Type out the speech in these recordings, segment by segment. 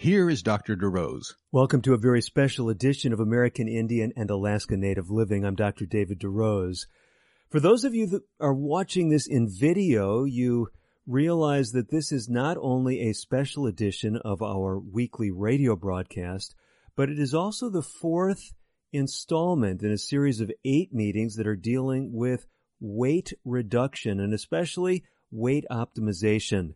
Here is Dr. DeRose. Welcome to a very special edition of American Indian and Alaska Native Living. I'm Dr. David DeRose. For those of you that are watching this in video, you realize that this is not only a special edition of our weekly radio broadcast, but it is also the fourth installment in a series of eight meetings that are dealing with weight reduction and especially weight optimization.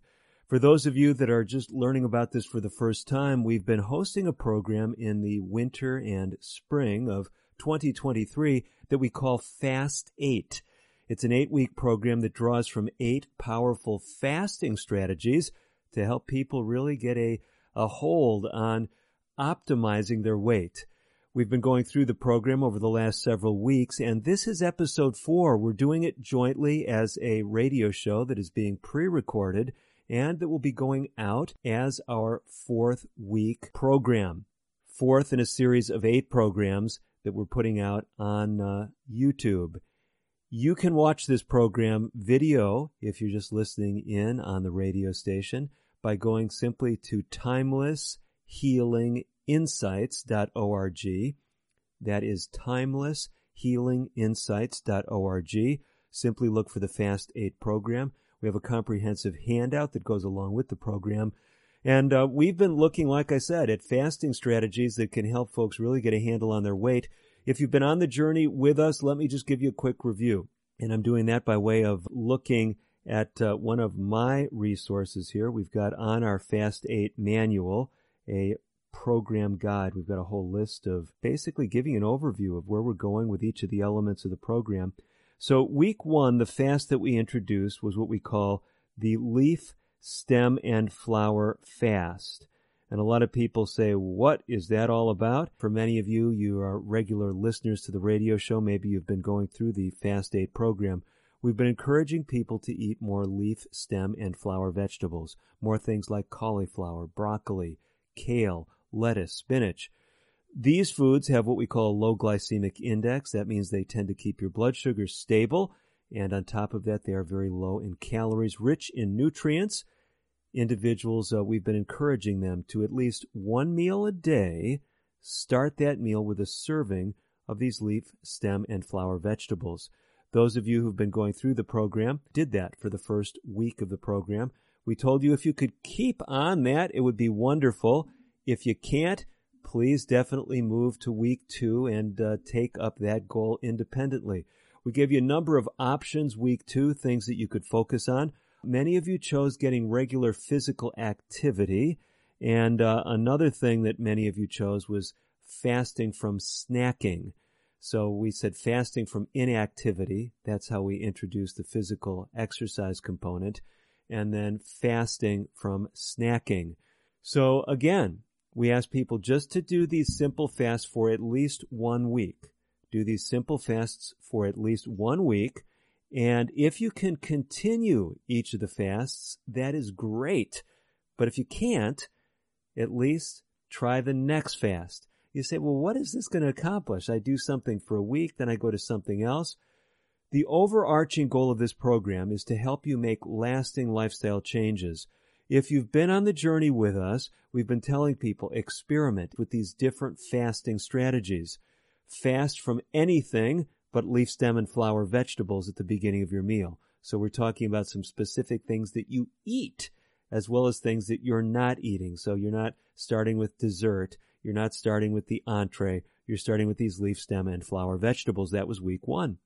For those of you that are just learning about this for the first time, we've been hosting a program in the winter and spring of 2023 that we call Fast 8. It's an eight week program that draws from eight powerful fasting strategies to help people really get a, a hold on optimizing their weight. We've been going through the program over the last several weeks, and this is episode four. We're doing it jointly as a radio show that is being pre recorded and that will be going out as our fourth week program. Fourth in a series of eight programs that we're putting out on uh, YouTube. You can watch this program video if you're just listening in on the radio station by going simply to timelesshealinginsights.org. That is timelesshealinginsights.org. Simply look for the Fast 8 program. We have a comprehensive handout that goes along with the program. And uh, we've been looking, like I said, at fasting strategies that can help folks really get a handle on their weight. If you've been on the journey with us, let me just give you a quick review. And I'm doing that by way of looking at uh, one of my resources here. We've got on our Fast 8 manual a program guide. We've got a whole list of basically giving an overview of where we're going with each of the elements of the program. So week one, the fast that we introduced was what we call the leaf, stem, and flower fast. And a lot of people say, what is that all about? For many of you, you are regular listeners to the radio show. Maybe you've been going through the Fast 8 program. We've been encouraging people to eat more leaf, stem, and flower vegetables. More things like cauliflower, broccoli, kale, lettuce, spinach. These foods have what we call a low glycemic index. That means they tend to keep your blood sugar stable. And on top of that, they are very low in calories, rich in nutrients. Individuals, uh, we've been encouraging them to at least one meal a day start that meal with a serving of these leaf, stem, and flower vegetables. Those of you who've been going through the program did that for the first week of the program. We told you if you could keep on that, it would be wonderful. If you can't, please definitely move to week two and uh, take up that goal independently. We gave you a number of options week two, things that you could focus on. Many of you chose getting regular physical activity. And uh, another thing that many of you chose was fasting from snacking. So we said fasting from inactivity. That's how we introduced the physical exercise component. And then fasting from snacking. So again, we ask people just to do these simple fasts for at least one week. Do these simple fasts for at least one week. And if you can continue each of the fasts, that is great. But if you can't, at least try the next fast. You say, well, what is this going to accomplish? I do something for a week, then I go to something else. The overarching goal of this program is to help you make lasting lifestyle changes if you've been on the journey with us, we've been telling people experiment with these different fasting strategies. Fast from anything but leaf, stem, and flower vegetables at the beginning of your meal. So we're talking about some specific things that you eat as well as things that you're not eating. So you're not starting with dessert. You're not starting with the entree. You're starting with these leaf, stem, and flower vegetables. That was week one.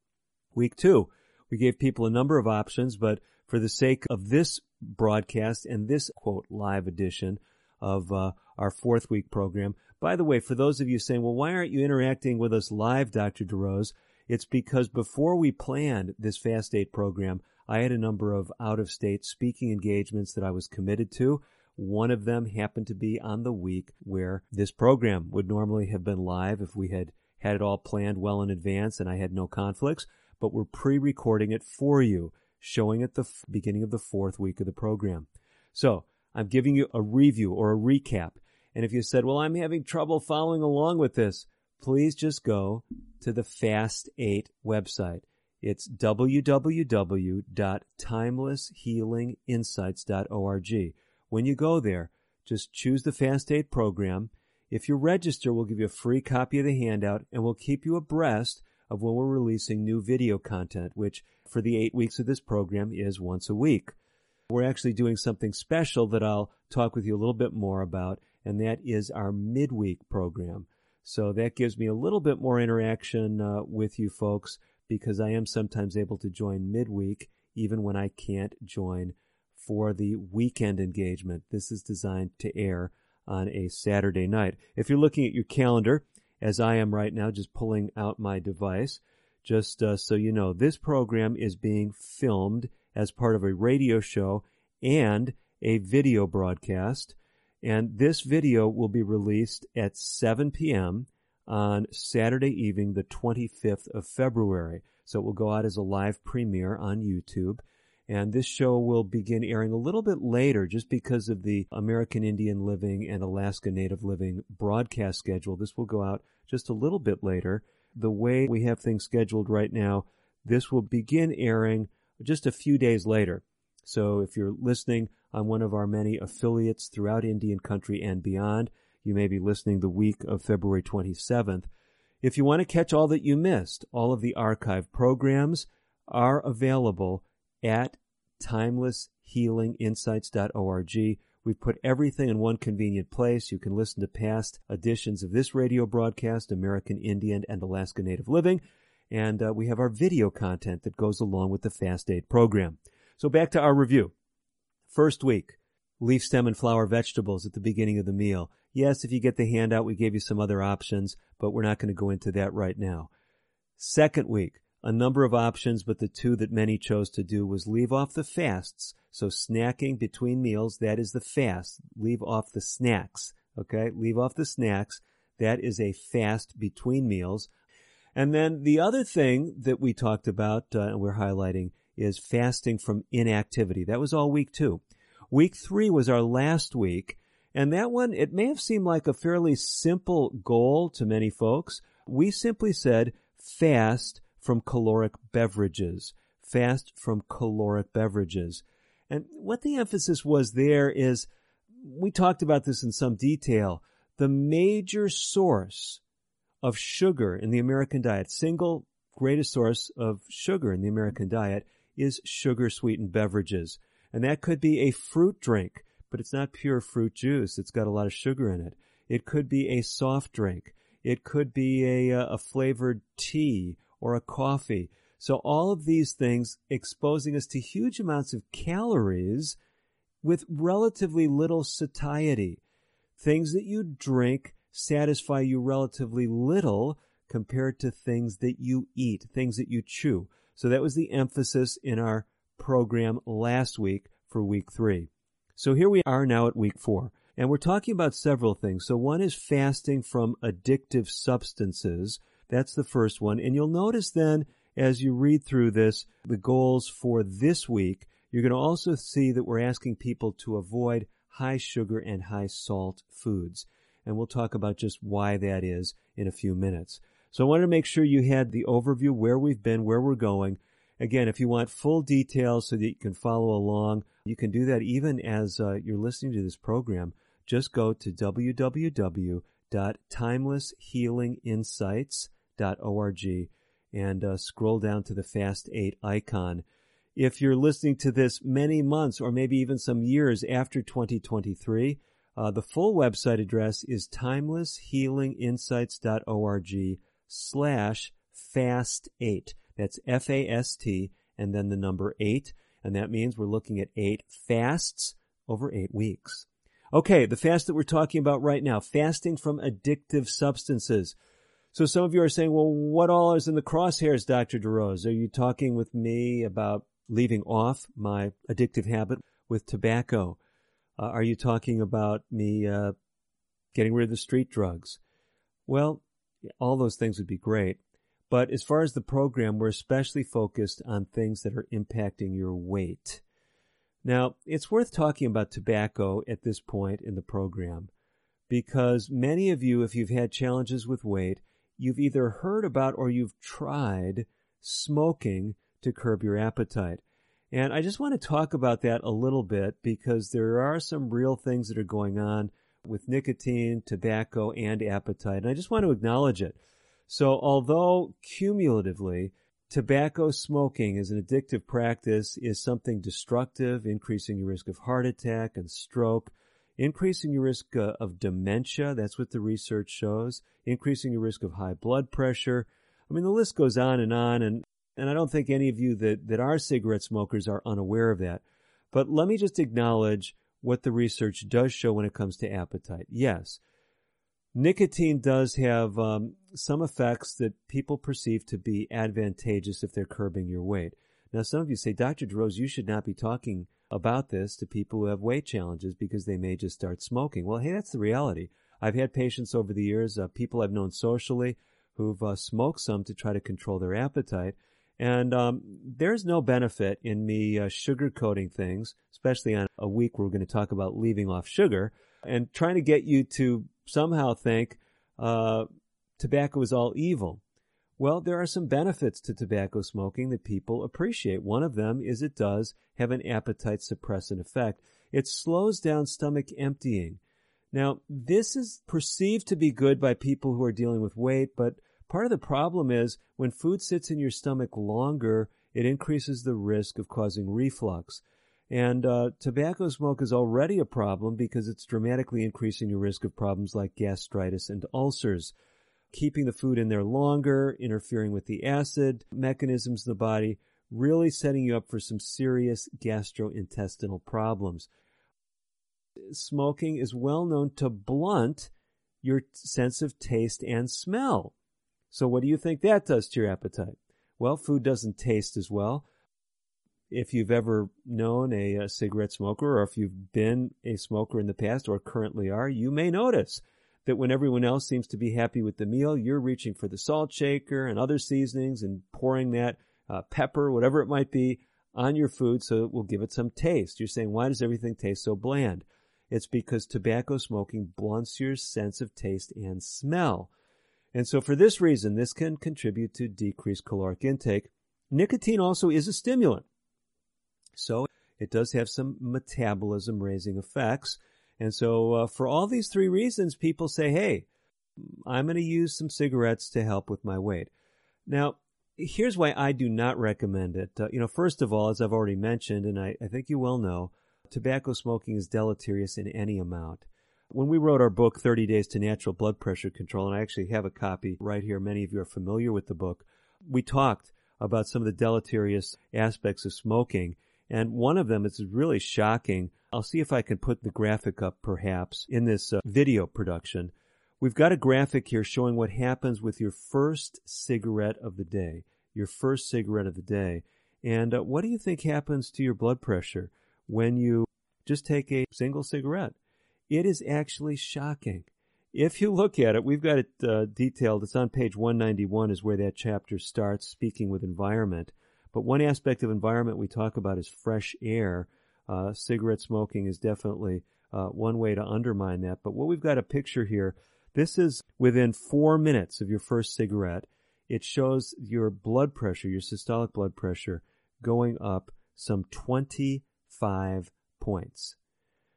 Week two, we gave people a number of options, but for the sake of this broadcast and this quote live edition of uh, our fourth week program. By the way, for those of you saying, well, why aren't you interacting with us live, Dr. DeRose? It's because before we planned this Fast 8 program, I had a number of out of state speaking engagements that I was committed to. One of them happened to be on the week where this program would normally have been live if we had had it all planned well in advance and I had no conflicts, but we're pre-recording it for you, showing at the f- beginning of the fourth week of the program. So I'm giving you a review or a recap. And if you said, well, I'm having trouble following along with this, please just go to the Fast 8 website. It's www.timelesshealinginsights.org. When you go there, just choose the Fast 8 program. If you register, we'll give you a free copy of the handout and we'll keep you abreast of when we're releasing new video content, which for the eight weeks of this program is once a week. We're actually doing something special that I'll talk with you a little bit more about, and that is our midweek program. So that gives me a little bit more interaction uh, with you folks because I am sometimes able to join midweek even when I can't join for the weekend engagement. This is designed to air on a Saturday night. If you're looking at your calendar, as I am right now, just pulling out my device, just uh, so you know, this program is being filmed as part of a radio show and a video broadcast. And this video will be released at 7 p.m. on Saturday evening, the 25th of February. So it will go out as a live premiere on YouTube. And this show will begin airing a little bit later just because of the American Indian Living and Alaska Native Living broadcast schedule. This will go out just a little bit later. The way we have things scheduled right now, this will begin airing just a few days later. So if you're listening on one of our many affiliates throughout Indian country and beyond, you may be listening the week of February 27th. If you want to catch all that you missed, all of the archive programs are available at timelesshealinginsights.org. We've put everything in one convenient place. You can listen to past editions of this radio broadcast, American Indian and Alaska Native Living, and uh, we have our video content that goes along with the Fast 8 program. So back to our review. First week, leaf stem and flower vegetables at the beginning of the meal. Yes, if you get the handout, we gave you some other options, but we're not going to go into that right now. Second week, a number of options, but the two that many chose to do was leave off the fasts. So snacking between meals, that is the fast. Leave off the snacks. Okay. Leave off the snacks. That is a fast between meals. And then the other thing that we talked about uh, and we're highlighting is fasting from inactivity. That was all week two. Week three was our last week. And that one, it may have seemed like a fairly simple goal to many folks. We simply said fast from caloric beverages. Fast from caloric beverages. And what the emphasis was there is, we talked about this in some detail. The major source of sugar in the American diet, single greatest source of sugar in the American diet is sugar sweetened beverages. And that could be a fruit drink, but it's not pure fruit juice. It's got a lot of sugar in it. It could be a soft drink. It could be a, uh, a flavored tea or a coffee. So all of these things exposing us to huge amounts of calories with relatively little satiety. Things that you drink satisfy you relatively little compared to things that you eat, things that you chew. So that was the emphasis in our program last week for week three. So here we are now at week four. And we're talking about several things. So one is fasting from addictive substances. That's the first one. And you'll notice then as you read through this, the goals for this week, you're going to also see that we're asking people to avoid high sugar and high salt foods. And we'll talk about just why that is in a few minutes. So I wanted to make sure you had the overview where we've been, where we're going. Again, if you want full details so that you can follow along, you can do that even as uh, you're listening to this program. Just go to www.timelesshealinginsights.com org and uh, scroll down to the Fast 8 icon. If you're listening to this many months or maybe even some years after 2023, uh, the full website address is timelesshealinginsights.org slash fast 8. That's F-A-S-T and then the number 8. And that means we're looking at eight fasts over eight weeks. Okay, the fast that we're talking about right now, fasting from addictive substances. So some of you are saying, well, what all is in the crosshairs, Dr. DeRose? Are you talking with me about leaving off my addictive habit with tobacco? Uh, are you talking about me uh, getting rid of the street drugs? Well, all those things would be great. But as far as the program, we're especially focused on things that are impacting your weight. Now, it's worth talking about tobacco at this point in the program because many of you, if you've had challenges with weight, you've either heard about or you've tried smoking to curb your appetite. And I just want to talk about that a little bit because there are some real things that are going on with nicotine, tobacco, and appetite. And I just want to acknowledge it. So although cumulatively, tobacco smoking as an addictive practice is something destructive, increasing your risk of heart attack and stroke, increasing your risk uh, of dementia. That's what the research shows. Increasing your risk of high blood pressure. I mean, the list goes on and on. And, and I don't think any of you that, that are cigarette smokers are unaware of that. But let me just acknowledge what the research does show when it comes to appetite. Yes, nicotine does have um, some effects that people perceive to be advantageous if they're curbing your weight. Now, some of you say, Dr. DeRose, you should not be talking about this to people who have weight challenges because they may just start smoking. Well, hey, that's the reality. I've had patients over the years, uh, people I've known socially, who've uh, smoked some to try to control their appetite. And um, there's no benefit in me uh, sugarcoating things, especially on a week where we're going to talk about leaving off sugar and trying to get you to somehow think uh, tobacco is all evil. Well, there are some benefits to tobacco smoking that people appreciate. One of them is it does have an appetite suppressant effect. It slows down stomach emptying. Now, this is perceived to be good by people who are dealing with weight, but part of the problem is when food sits in your stomach longer, it increases the risk of causing reflux. And uh, tobacco smoke is already a problem because it's dramatically increasing your risk of problems like gastritis and ulcers keeping the food in there longer, interfering with the acid mechanisms in the body, really setting you up for some serious gastrointestinal problems. Smoking is well known to blunt your sense of taste and smell. So what do you think that does to your appetite? Well, food doesn't taste as well. If you've ever known a, a cigarette smoker or if you've been a smoker in the past or currently are, you may notice that when everyone else seems to be happy with the meal, you're reaching for the salt shaker and other seasonings and pouring that uh, pepper, whatever it might be, on your food so it will give it some taste. You're saying, why does everything taste so bland? It's because tobacco smoking blunts your sense of taste and smell. And so for this reason, this can contribute to decreased caloric intake. Nicotine also is a stimulant. So it does have some metabolism raising effects. And so, uh, for all these three reasons, people say, hey, I'm going to use some cigarettes to help with my weight. Now, here's why I do not recommend it. Uh, you know, first of all, as I've already mentioned, and I, I think you well know, tobacco smoking is deleterious in any amount. When we wrote our book, 30 Days to Natural Blood Pressure Control, and I actually have a copy right here, many of you are familiar with the book, we talked about some of the deleterious aspects of smoking. And one of them is really shocking I'll see if I can put the graphic up perhaps in this uh, video production. We've got a graphic here showing what happens with your first cigarette of the day, your first cigarette of the day. And uh, what do you think happens to your blood pressure when you just take a single cigarette? It is actually shocking. If you look at it, we've got it uh, detailed. It's on page 191 is where that chapter starts, speaking with environment. But one aspect of environment we talk about is fresh air uh, cigarette smoking is definitely uh, one way to undermine that. But what we've got a picture here, this is within four minutes of your first cigarette. It shows your blood pressure, your systolic blood pressure, going up some 25 points.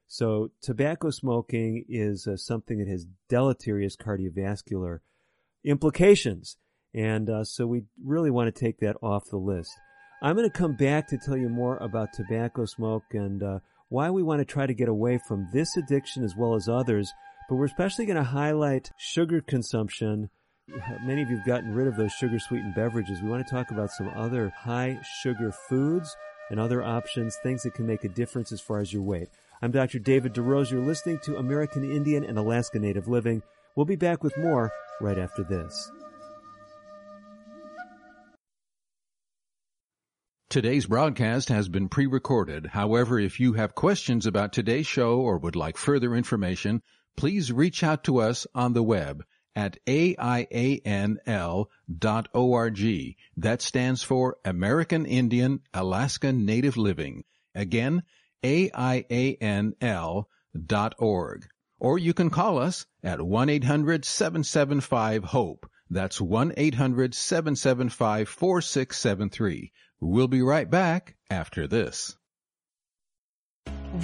So tobacco smoking is uh, something that has deleterious cardiovascular implications. And uh, so we really want to take that off the list. I'm going to come back to tell you more about tobacco smoke and uh, why we want to try to get away from this addiction as well as others. But we're especially going to highlight sugar consumption. Many of you have gotten rid of those sugar sweetened beverages. We want to talk about some other high sugar foods and other options, things that can make a difference as far as your weight. I'm Dr. David DeRose. You're listening to American Indian and Alaska Native Living. We'll be back with more right after this. Today's broadcast has been pre-recorded. However, if you have questions about today's show or would like further information, please reach out to us on the web at aianl.org. That stands for American Indian Alaska Native Living. Again, aianl.org. Or you can call us at 1-800-775-HOPE. That's 1-800-775-4673. We'll be right back after this.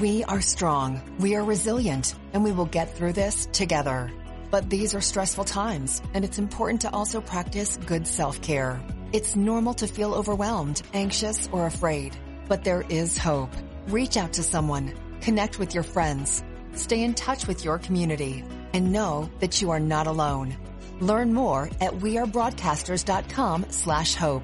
We are strong, we are resilient, and we will get through this together. But these are stressful times, and it's important to also practice good self-care. It's normal to feel overwhelmed, anxious, or afraid, but there is hope. Reach out to someone, connect with your friends, stay in touch with your community, and know that you are not alone. Learn more at wearebroadcasters.com slash hope,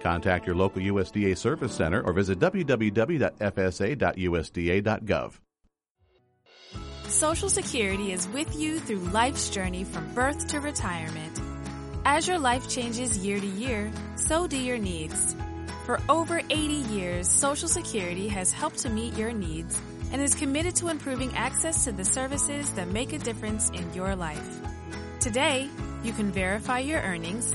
Contact your local USDA Service Center or visit www.fsa.usda.gov. Social Security is with you through life's journey from birth to retirement. As your life changes year to year, so do your needs. For over 80 years, Social Security has helped to meet your needs and is committed to improving access to the services that make a difference in your life. Today, you can verify your earnings,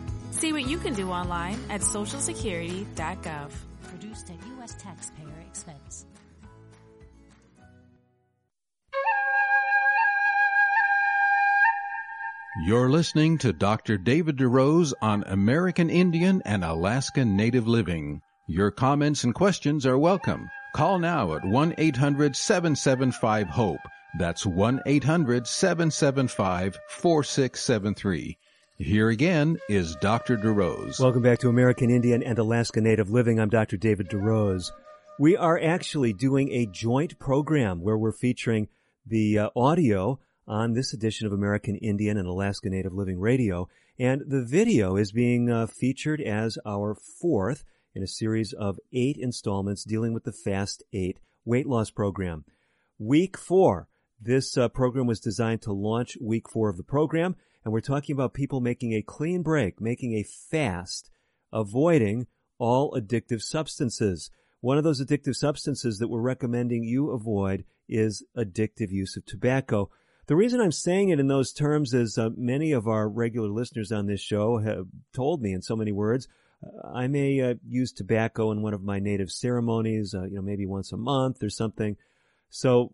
See what you can do online at socialsecurity.gov. Produced at U.S. taxpayer expense. You're listening to Dr. David DeRose on American Indian and Alaska Native Living. Your comments and questions are welcome. Call now at 1-800-775-HOPE. That's 1-800-775-4673. Here again is Dr. DeRose. Welcome back to American Indian and Alaska Native Living. I'm Dr. David DeRose. We are actually doing a joint program where we're featuring the uh, audio on this edition of American Indian and Alaska Native Living Radio. And the video is being uh, featured as our fourth in a series of eight installments dealing with the Fast 8 weight loss program. Week four. This uh, program was designed to launch week four of the program, and we're talking about people making a clean break, making a fast, avoiding all addictive substances. One of those addictive substances that we're recommending you avoid is addictive use of tobacco. The reason I'm saying it in those terms is uh, many of our regular listeners on this show have told me in so many words, uh, I may uh, use tobacco in one of my native ceremonies, uh, you know, maybe once a month or something. So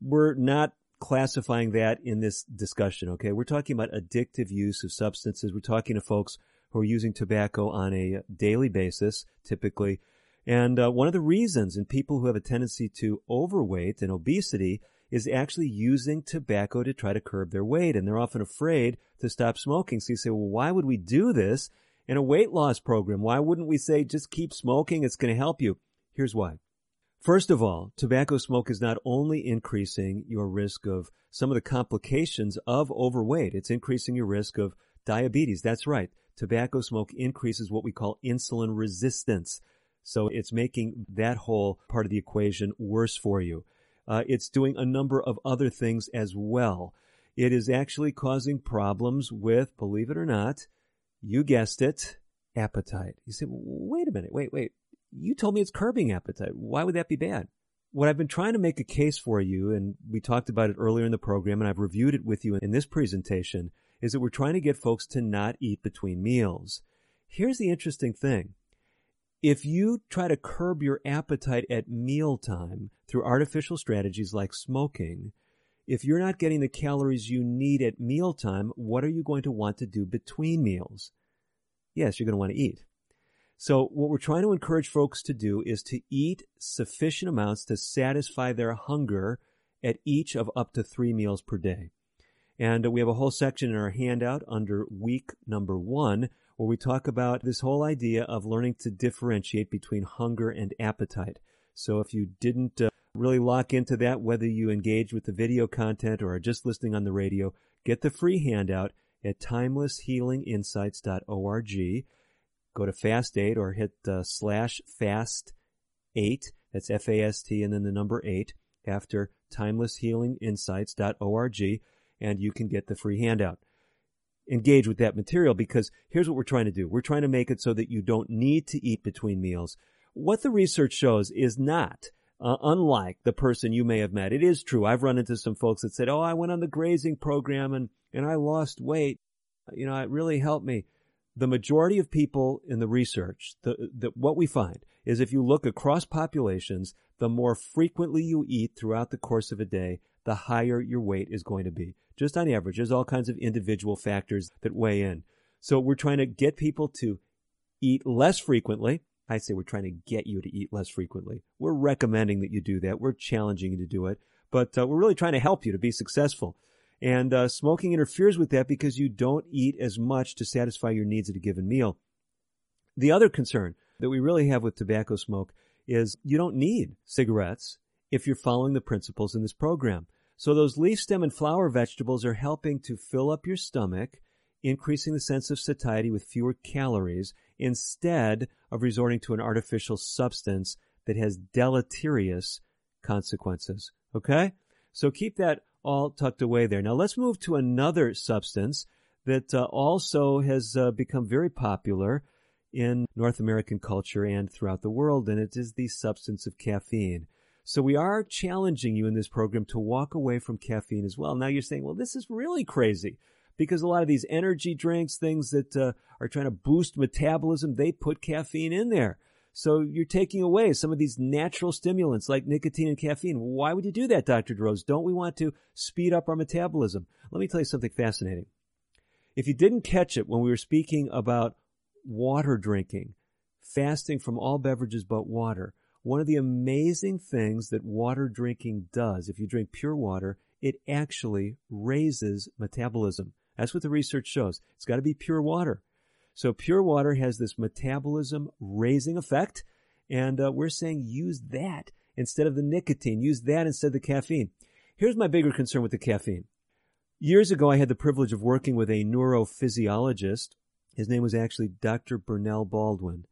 we're not classifying that in this discussion, okay? We're talking about addictive use of substances. We're talking to folks who are using tobacco on a daily basis, typically. And uh, one of the reasons in people who have a tendency to overweight and obesity is actually using tobacco to try to curb their weight. And they're often afraid to stop smoking. So you say, well, why would we do this in a weight loss program? Why wouldn't we say just keep smoking? It's going to help you. Here's why. First of all, tobacco smoke is not only increasing your risk of some of the complications of overweight, it's increasing your risk of diabetes. That's right. Tobacco smoke increases what we call insulin resistance. So it's making that whole part of the equation worse for you. Uh, it's doing a number of other things as well. It is actually causing problems with, believe it or not, you guessed it, appetite. You say, wait a minute, wait, wait. You told me it's curbing appetite. Why would that be bad? What I've been trying to make a case for you, and we talked about it earlier in the program, and I've reviewed it with you in this presentation, is that we're trying to get folks to not eat between meals. Here's the interesting thing. If you try to curb your appetite at mealtime through artificial strategies like smoking, if you're not getting the calories you need at mealtime, what are you going to want to do between meals? yes, you're going to want to eat. So what we're trying to encourage folks to do is to eat sufficient amounts to satisfy their hunger at each of up to three meals per day. And we have a whole section in our handout under week number one where we talk about this whole idea of learning to differentiate between hunger and appetite. So if you didn't uh, really lock into that, whether you engage with the video content or are just listening on the radio, get the free handout at timelesshealinginsights.org. Go to Fast 8 or hit uh, slash Fast 8. That's F A S T and then the number 8 after timelesshealinginsights.org and you can get the free handout engage with that material because here's what we're trying to do. We're trying to make it so that you don't need to eat between meals. What the research shows is not uh, unlike the person you may have met. It is true. I've run into some folks that said, "Oh, I went on the grazing program and and I lost weight. You know, it really helped me." The majority of people in the research, the, the what we find is if you look across populations, the more frequently you eat throughout the course of a day, the higher your weight is going to be just on average. There's all kinds of individual factors that weigh in. So we're trying to get people to eat less frequently. I say we're trying to get you to eat less frequently. We're recommending that you do that. We're challenging you to do it, but uh, we're really trying to help you to be successful. And uh, smoking interferes with that because you don't eat as much to satisfy your needs at a given meal. The other concern that we really have with tobacco smoke is you don't need cigarettes if you're following the principles in this program. So those leaf stem and flower vegetables are helping to fill up your stomach, increasing the sense of satiety with fewer calories instead of resorting to an artificial substance that has deleterious consequences. Okay? So keep that all tucked away there. Now let's move to another substance that uh, also has uh, become very popular in North American culture and throughout the world, and it is the substance of caffeine. So we are challenging you in this program to walk away from caffeine as well. Now you're saying, well, this is really crazy because a lot of these energy drinks, things that uh, are trying to boost metabolism, they put caffeine in there. So you're taking away some of these natural stimulants like nicotine and caffeine. Why would you do that, Dr. DeRose? Don't we want to speed up our metabolism? Let me tell you something fascinating. If you didn't catch it when we were speaking about water drinking, fasting from all beverages but water, one of the amazing things that water drinking does, if you drink pure water, it actually raises metabolism. That's what the research shows. It's got to be pure water. So pure water has this metabolism raising effect, and uh, we're saying use that instead of the nicotine. Use that instead of the caffeine. Here's my bigger concern with the caffeine. Years ago, I had the privilege of working with a neurophysiologist. His name was actually Dr. Bernell Baldwin.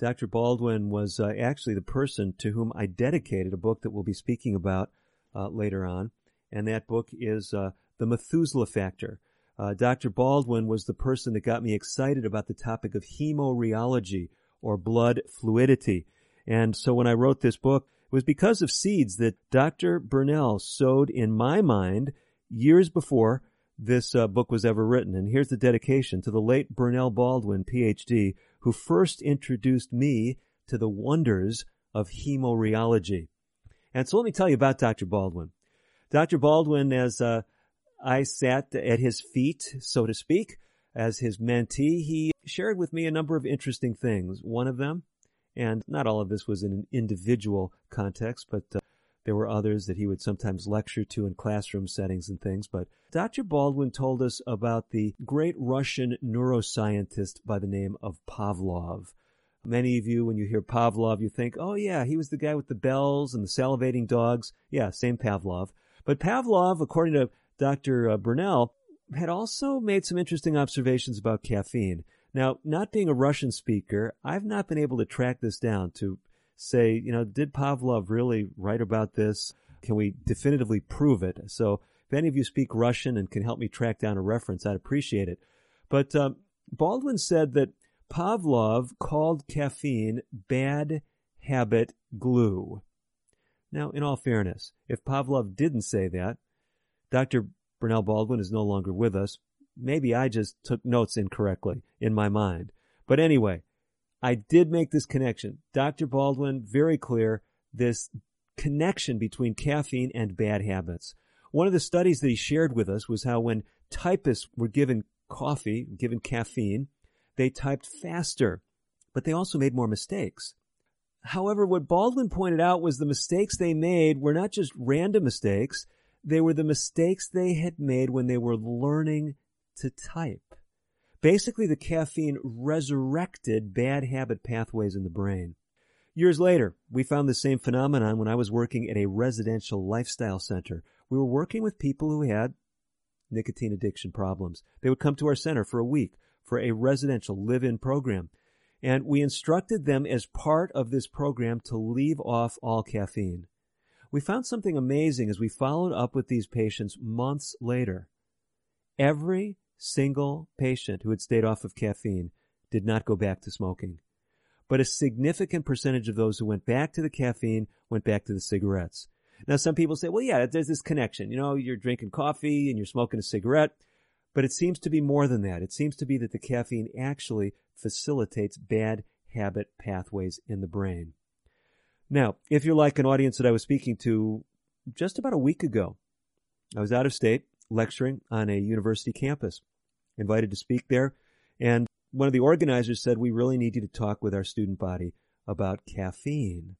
Dr. Baldwin was uh, actually the person to whom I dedicated a book that we'll be speaking about uh, later on, and that book is uh, The Methuselah Factor. Uh, Dr. Baldwin was the person that got me excited about the topic of hemorrheology or blood fluidity. And so when I wrote this book, it was because of seeds that Dr. Bernell sowed in my mind years before this uh, book was ever written. And here's the dedication to the late Bernell Baldwin, PhD, who first introduced me to the wonders of hemorrheology. And so let me tell you about Dr. Baldwin. Dr. Baldwin, as uh, I sat at his feet, so to speak, as his mentee, he shared with me a number of interesting things. One of them, and not all of this was in an individual context, but uh, there were others that he would sometimes lecture to in classroom settings and things. But Dr. Baldwin told us about the great Russian neuroscientist by the name of Pavlov. Many of you, when you hear Pavlov, you think, oh yeah, he was the guy with the bells and the salivating dogs. Yeah, same Pavlov. But Pavlov, according to Dr. Uh, Bernell, had also made some interesting observations about caffeine. Now, not being a Russian speaker, I've not been able to track this down to say, you know, did Pavlov really write about this? Can we definitively prove it? So if any of you speak Russian and can help me track down a reference, I'd appreciate it. But um, Baldwin said that Pavlov called caffeine bad habit glue. Now, in all fairness, if Pavlov didn't say that, Dr. Bernell Baldwin is no longer with us. Maybe I just took notes incorrectly in my mind. But anyway, I did make this connection. Dr. Baldwin, very clear, this connection between caffeine and bad habits. One of the studies that he shared with us was how when typists were given coffee, given caffeine, They typed faster, but they also made more mistakes. However, what Baldwin pointed out was the mistakes they made were not just random mistakes, they were the mistakes they had made when they were learning to type. Basically, the caffeine resurrected bad habit pathways in the brain. Years later, we found the same phenomenon when I was working at a residential lifestyle center. We were working with people who had nicotine addiction problems. They would come to our center for a week for a residential live-in program. And we instructed them as part of this program to leave off all caffeine. We found something amazing as we followed up with these patients months later. Every single patient who had stayed off of caffeine did not go back to smoking but a significant percentage of those who went back to the caffeine went back to the cigarettes. Now, some people say, well, yeah, there's this connection. You know, you're drinking coffee and you're smoking a cigarette, but it seems to be more than that. It seems to be that the caffeine actually facilitates bad habit pathways in the brain. Now, if you're like an audience that I was speaking to just about a week ago, I was out of state lecturing on a university campus, invited to speak there, and one of the organizers said, we really need you to talk with our student body about caffeine.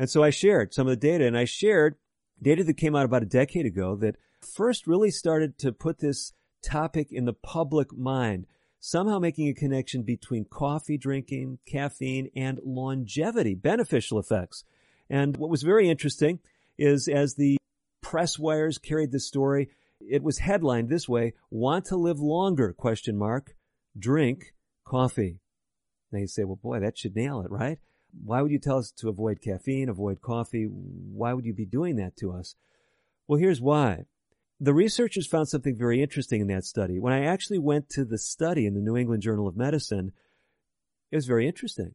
And so I shared some of the data and I shared data that came out about a decade ago that first really started to put this topic in the public mind, somehow making a connection between coffee drinking, caffeine, and longevity, beneficial effects. And what was very interesting is as the press wires carried this story, it was headlined this way, want to live longer, question mark drink coffee. Now you say, well, boy, that should nail it, right? Why would you tell us to avoid caffeine, avoid coffee? Why would you be doing that to us? Well, here's why. The researchers found something very interesting in that study. When I actually went to the study in the New England Journal of Medicine, it was very interesting.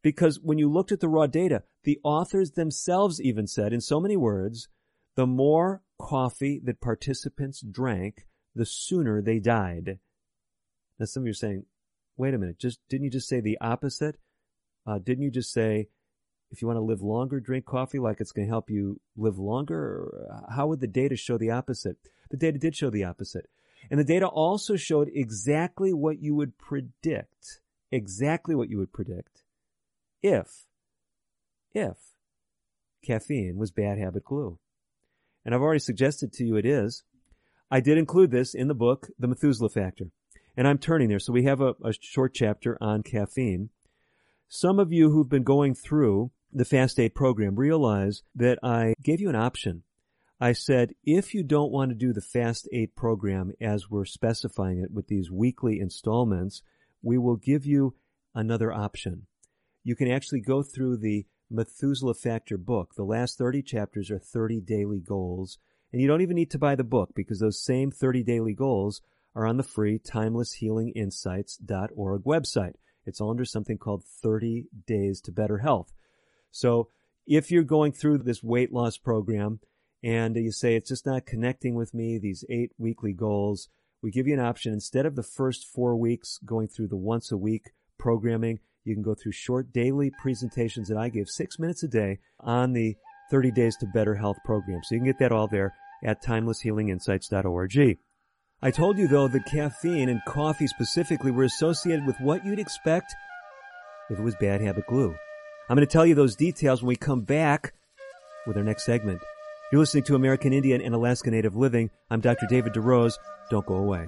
Because when you looked at the raw data, the authors themselves even said, in so many words, the more coffee that participants drank, the sooner they died. Now some of you are saying, wait a minute, just didn't you just say the opposite? Uh, didn't you just say if you want to live longer, drink coffee like it's going to help you live longer? Uh, how would the data show the opposite? The data did show the opposite. And the data also showed exactly what you would predict, exactly what you would predict if, if caffeine was bad habit glue. And I've already suggested to you it is. I did include this in the book, The Methuselah Factor and I'm turning there. So we have a, a short chapter on caffeine. Some of you who've been going through the Fast 8 program realize that I gave you an option. I said, if you don't want to do the Fast 8 program as we're specifying it with these weekly installments, we will give you another option. You can actually go through the Methuselah Factor book. The last 30 chapters are 30 daily goals. And you don't even need to buy the book because those same 30 daily goals are on the free timelesshealinginsights.org website. It's all under something called 30 Days to Better Health. So if you're going through this weight loss program and you say it's just not connecting with me, these eight weekly goals, we give you an option. Instead of the first four weeks going through the once a week programming, you can go through short daily presentations that I give six minutes a day on the 30 Days to Better Health program. So you can get that all there at timelesshealinginsights.org. I told you though that caffeine and coffee specifically were associated with what you'd expect if it was bad habit glue. I'm going to tell you those details when we come back with our next segment. You're listening to American Indian and Alaska Native Living. I'm Dr. David DeRose. Don't go away.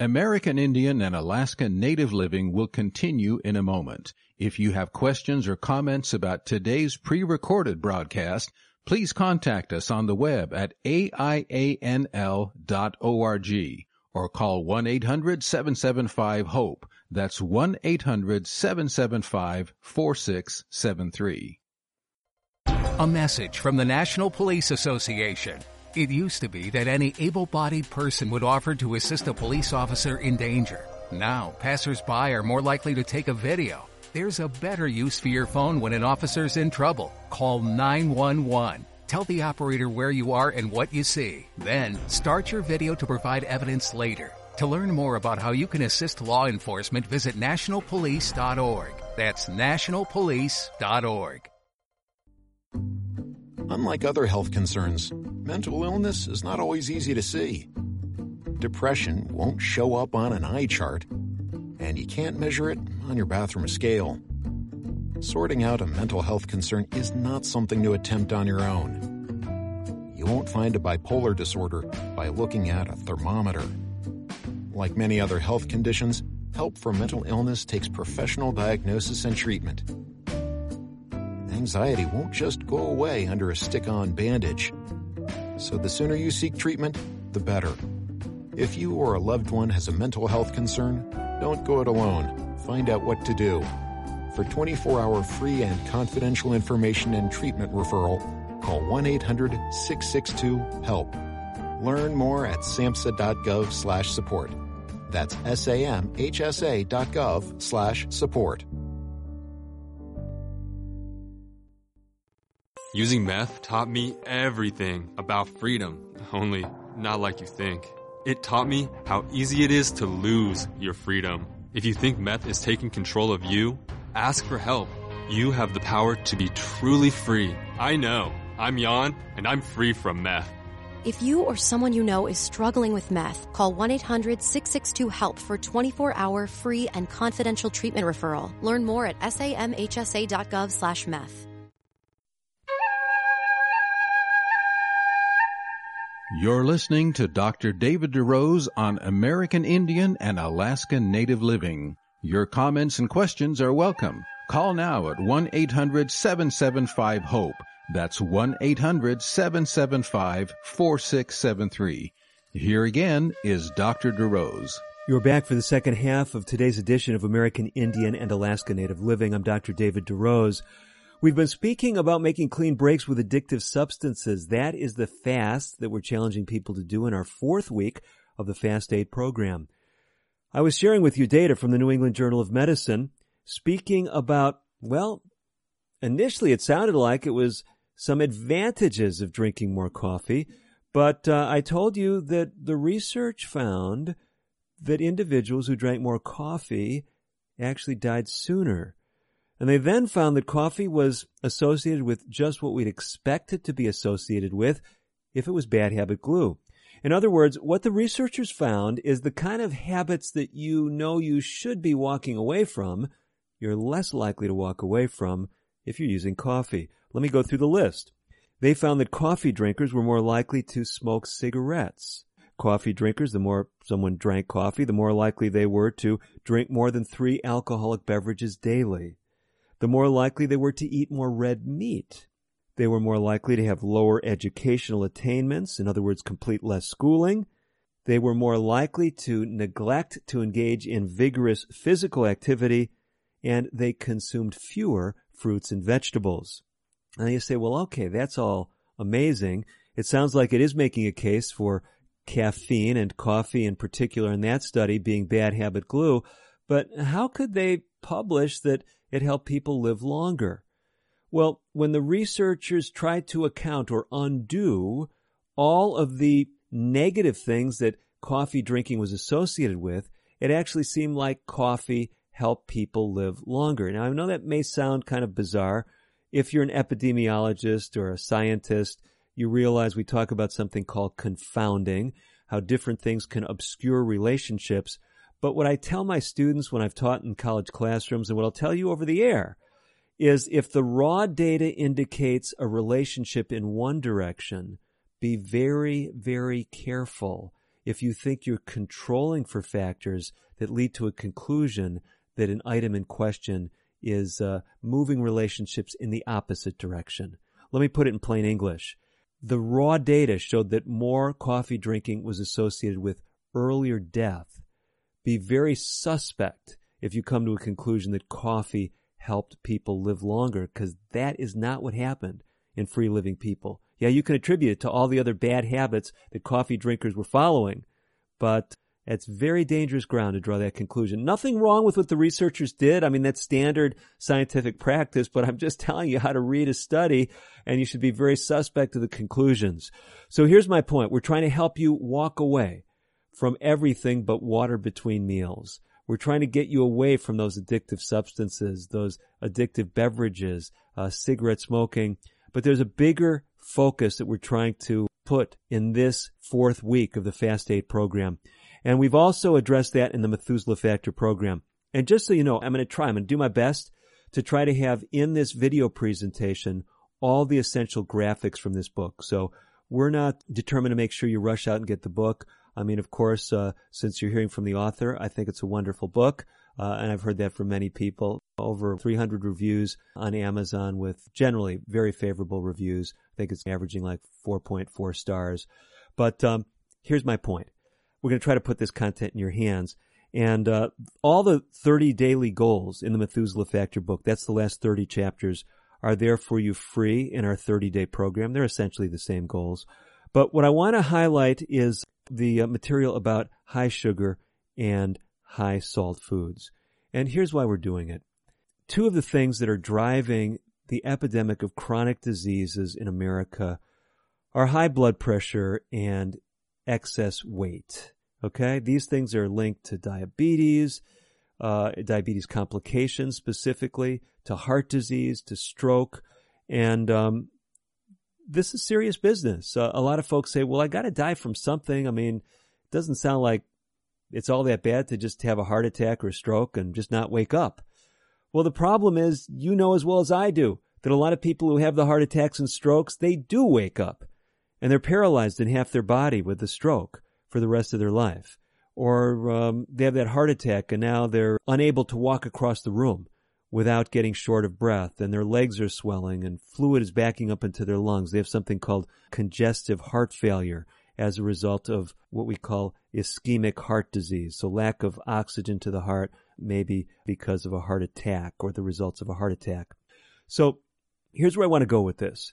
American Indian and Alaska Native Living will continue in a moment. If you have questions or comments about today's pre-recorded broadcast, please contact us on the web at aianl.org or call 1-800-775-HOPE. That's 1-800-775-4673. A message from the National Police Association. It used to be that any able-bodied person would offer to assist a police officer in danger. Now, passersby are more likely to take a video there's a better use for your phone when an officer's in trouble. Call 911. Tell the operator where you are and what you see. Then start your video to provide evidence later. To learn more about how you can assist law enforcement, visit nationalpolice.org. That's nationalpolice.org. Unlike other health concerns, mental illness is not always easy to see. depression won't show up on an eye chart, and you can't measure it on your bathroom scale. Sorting out a mental health concern is not something to attempt on your own. You won't find a bipolar disorder by looking at a thermometer. Like many other health conditions, help for mental illness takes professional diagnosis and treatment. Anxiety won't just go away under a stick on bandage. So the sooner you seek treatment, the better. If you or a loved one has a mental health concern, don't go it alone. Find out what to do. For 24 hour free and confidential information and treatment referral, call 1 800 662 HELP. Learn more at samhsa.gov slash support. That's samhsa.gov slash support. Using meth taught me everything about freedom, only not like you think. It taught me how easy it is to lose your freedom. If you think meth is taking control of you, ask for help. You have the power to be truly free. I know. I'm Jan, and I'm free from meth. If you or someone you know is struggling with meth, call 1 800 662 HELP for 24 hour free and confidential treatment referral. Learn more at samhsa.gov slash meth. You're listening to Dr. David DeRose on American Indian and Alaska Native Living. Your comments and questions are welcome. Call now at 1-800-775-HOPE. That's 1-800-775-4673. Here again is Dr. DeRose. You're back for the second half of today's edition of American Indian and Alaska Native Living. I'm Dr. David DeRose. We've been speaking about making clean breaks with addictive substances. That is the fast that we're challenging people to do in our fourth week of the Fast 8 program. I was sharing with you data from the New England Journal of Medicine speaking about, well, initially it sounded like it was some advantages of drinking more coffee, but uh, I told you that the research found that individuals who drank more coffee actually died sooner. And they then found that coffee was associated with just what we'd expect it to be associated with if it was bad habit glue. In other words, what the researchers found is the kind of habits that you know you should be walking away from, you're less likely to walk away from if you're using coffee. Let me go through the list. They found that coffee drinkers were more likely to smoke cigarettes. Coffee drinkers, the more someone drank coffee, the more likely they were to drink more than three alcoholic beverages daily the more likely they were to eat more red meat. They were more likely to have lower educational attainments, in other words, complete less schooling. They were more likely to neglect to engage in vigorous physical activity, and they consumed fewer fruits and vegetables. And you say, well, okay, that's all amazing. It sounds like it is making a case for caffeine and coffee in particular in that study being bad habit glue. But how could they publish that it helped people live longer. Well, when the researchers tried to account or undo all of the negative things that coffee drinking was associated with, it actually seemed like coffee helped people live longer. Now, I know that may sound kind of bizarre. If you're an epidemiologist or a scientist, you realize we talk about something called confounding, how different things can obscure relationships. But what I tell my students when I've taught in college classrooms and what I'll tell you over the air is if the raw data indicates a relationship in one direction, be very, very careful if you think you're controlling for factors that lead to a conclusion that an item in question is uh, moving relationships in the opposite direction. Let me put it in plain English. The raw data showed that more coffee drinking was associated with earlier death be very suspect if you come to a conclusion that coffee helped people live longer, because that is not what happened in free living people. Yeah, you can attribute it to all the other bad habits that coffee drinkers were following, but it's very dangerous ground to draw that conclusion. Nothing wrong with what the researchers did. I mean, that's standard scientific practice, but I'm just telling you how to read a study and you should be very suspect of the conclusions. So here's my point. We're trying to help you walk away from everything but water between meals. We're trying to get you away from those addictive substances, those addictive beverages, uh, cigarette smoking. But there's a bigger focus that we're trying to put in this fourth week of the Fast 8 program. And we've also addressed that in the Methuselah Factor program. And just so you know, I'm going to try, I'm going to do my best to try to have in this video presentation all the essential graphics from this book. So we're not determined to make sure you rush out and get the book. I mean, of course, uh, since you're hearing from the author, I think it's a wonderful book. Uh, and I've heard that from many people. Over 300 reviews on Amazon with generally very favorable reviews. I think it's averaging like 4.4 stars. But um, here's my point. We're going to try to put this content in your hands. And uh, all the 30 daily goals in the Methuselah Factor book, that's the last 30 chapters, are there for you free in our 30 day program. They're essentially the same goals. But what I want to highlight is the uh, material about high sugar and high salt foods. And here's why we're doing it. Two of the things that are driving the epidemic of chronic diseases in America are high blood pressure and excess weight. Okay? These things are linked to diabetes, uh, diabetes complications specifically, to heart disease, to stroke, and um, this is serious business. Uh, a lot of folks say, "Well, I got to die from something." I mean, it doesn't sound like it's all that bad to just have a heart attack or a stroke and just not wake up. Well, the problem is, you know as well as I do that a lot of people who have the heart attacks and strokes, they do wake up and they're paralyzed in half their body with the stroke for the rest of their life. Or um, they have that heart attack and now they're unable to walk across the room without getting short of breath and their legs are swelling and fluid is backing up into their lungs. They have something called congestive heart failure as a result of what we call ischemic heart disease. So lack of oxygen to the heart, maybe because of a heart attack or the results of a heart attack. So here's where I want to go with this.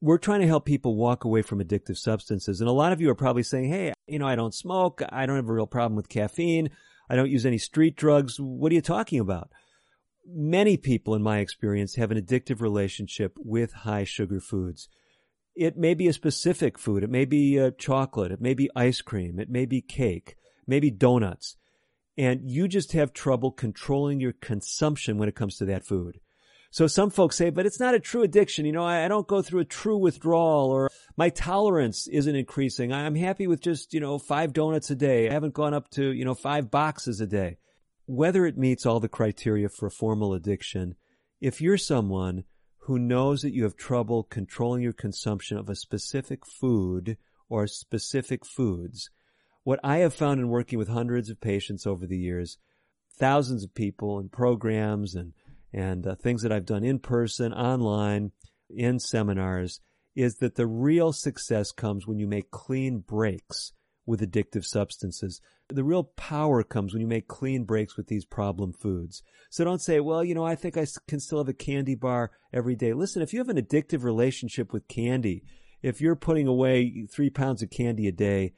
We're trying to help people walk away from addictive substances. And a lot of you are probably saying, Hey, you know, I don't smoke. I don't have a real problem with caffeine. I don't use any street drugs. What are you talking about? Many people, in my experience, have an addictive relationship with high sugar foods. It may be a specific food. It may be uh, chocolate. It may be ice cream. It may be cake. Maybe donuts. And you just have trouble controlling your consumption when it comes to that food. So some folks say, but it's not a true addiction. You know, I, I, don't go through a true withdrawal or my tolerance isn't increasing. I'm happy with just, you know, five donuts a day. I haven't gone up to, you know, five boxes a day. Whether it meets all the criteria for a formal addiction, if you're someone who knows that you have trouble controlling your consumption of a specific food or specific foods, what I have found in working with hundreds of patients over the years, thousands of people and programs and and uh, things that I've done in person, online, in seminars, is that the real success comes when you make clean breaks with addictive substances. The real power comes when you make clean breaks with these problem foods. So don't say, well, you know, I think I can still have a candy bar every day. Listen, if you have an addictive relationship with candy, if you're putting away three pounds of candy a day,